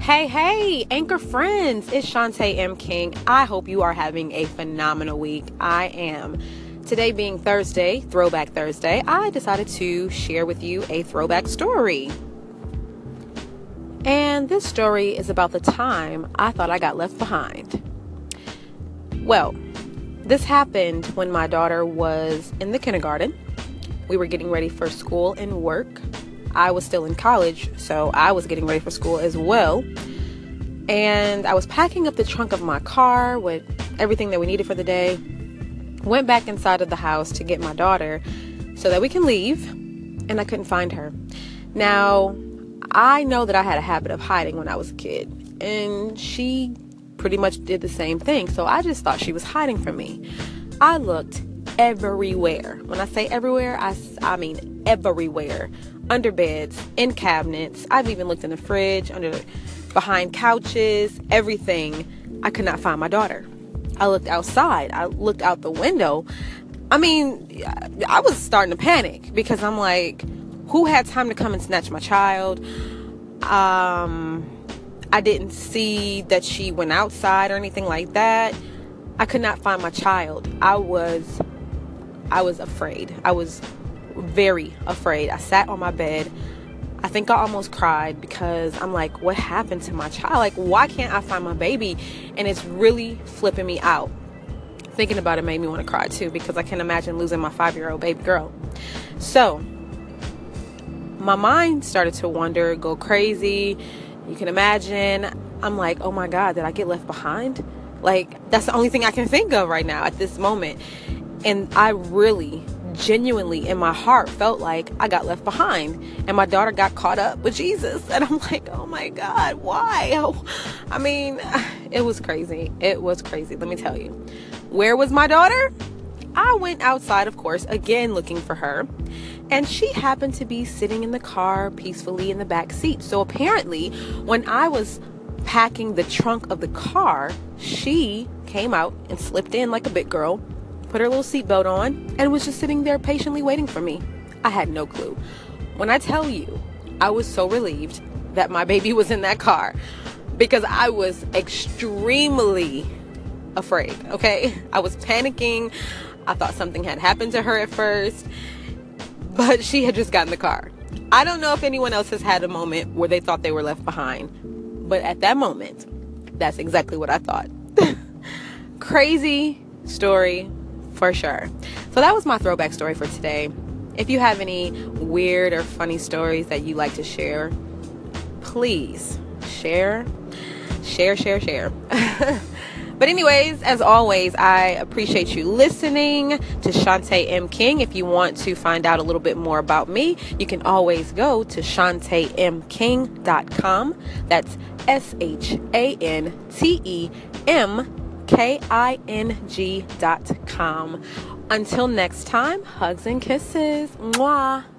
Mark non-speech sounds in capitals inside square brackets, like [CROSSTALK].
Hey, hey, anchor friends, it's Shante M. King. I hope you are having a phenomenal week. I am. Today being Thursday, Throwback Thursday, I decided to share with you a throwback story. And this story is about the time I thought I got left behind. Well, this happened when my daughter was in the kindergarten. We were getting ready for school and work. I was still in college, so I was getting ready for school as well. And I was packing up the trunk of my car with everything that we needed for the day. Went back inside of the house to get my daughter so that we can leave, and I couldn't find her. Now, I know that I had a habit of hiding when I was a kid, and she pretty much did the same thing. So I just thought she was hiding from me. I looked everywhere. When I say everywhere, I, I mean everywhere. Under beds, in cabinets. I've even looked in the fridge, under behind couches, everything. I could not find my daughter. I looked outside. I looked out the window. I mean, I was starting to panic because I'm like, who had time to come and snatch my child? Um, I didn't see that she went outside or anything like that. I could not find my child. I was I was afraid. I was very afraid. I sat on my bed. I think I almost cried because I'm like, what happened to my child? Like, why can't I find my baby? And it's really flipping me out. Thinking about it made me want to cry too because I can't imagine losing my five year old baby girl. So, my mind started to wander, go crazy. You can imagine. I'm like, oh my God, did I get left behind? Like, that's the only thing I can think of right now at this moment. And I really, genuinely, in my heart, felt like I got left behind. And my daughter got caught up with Jesus. [LAUGHS] And I'm like, oh my God, why? Oh, I mean, [SIGHS] it was crazy. It was crazy, let me tell you. Where was my daughter? I went outside, of course, again looking for her. And she happened to be sitting in the car peacefully in the back seat. So apparently, when I was packing the trunk of the car, she came out and slipped in like a big girl put her little seatbelt on, and was just sitting there patiently waiting for me. I had no clue. When I tell you, I was so relieved that my baby was in that car because I was extremely afraid, okay? I was panicking. I thought something had happened to her at first, but she had just gotten the car. I don't know if anyone else has had a moment where they thought they were left behind, but at that moment, that's exactly what I thought. [LAUGHS] Crazy story, for sure. So that was my throwback story for today. If you have any weird or funny stories that you like to share, please share, share, share, share. [LAUGHS] but anyways, as always, I appreciate you listening to Shante M. King. If you want to find out a little bit more about me, you can always go to shantemking.com. That's S H A N T E M K-I-N-G dot com. Until next time, hugs and kisses. Mwah.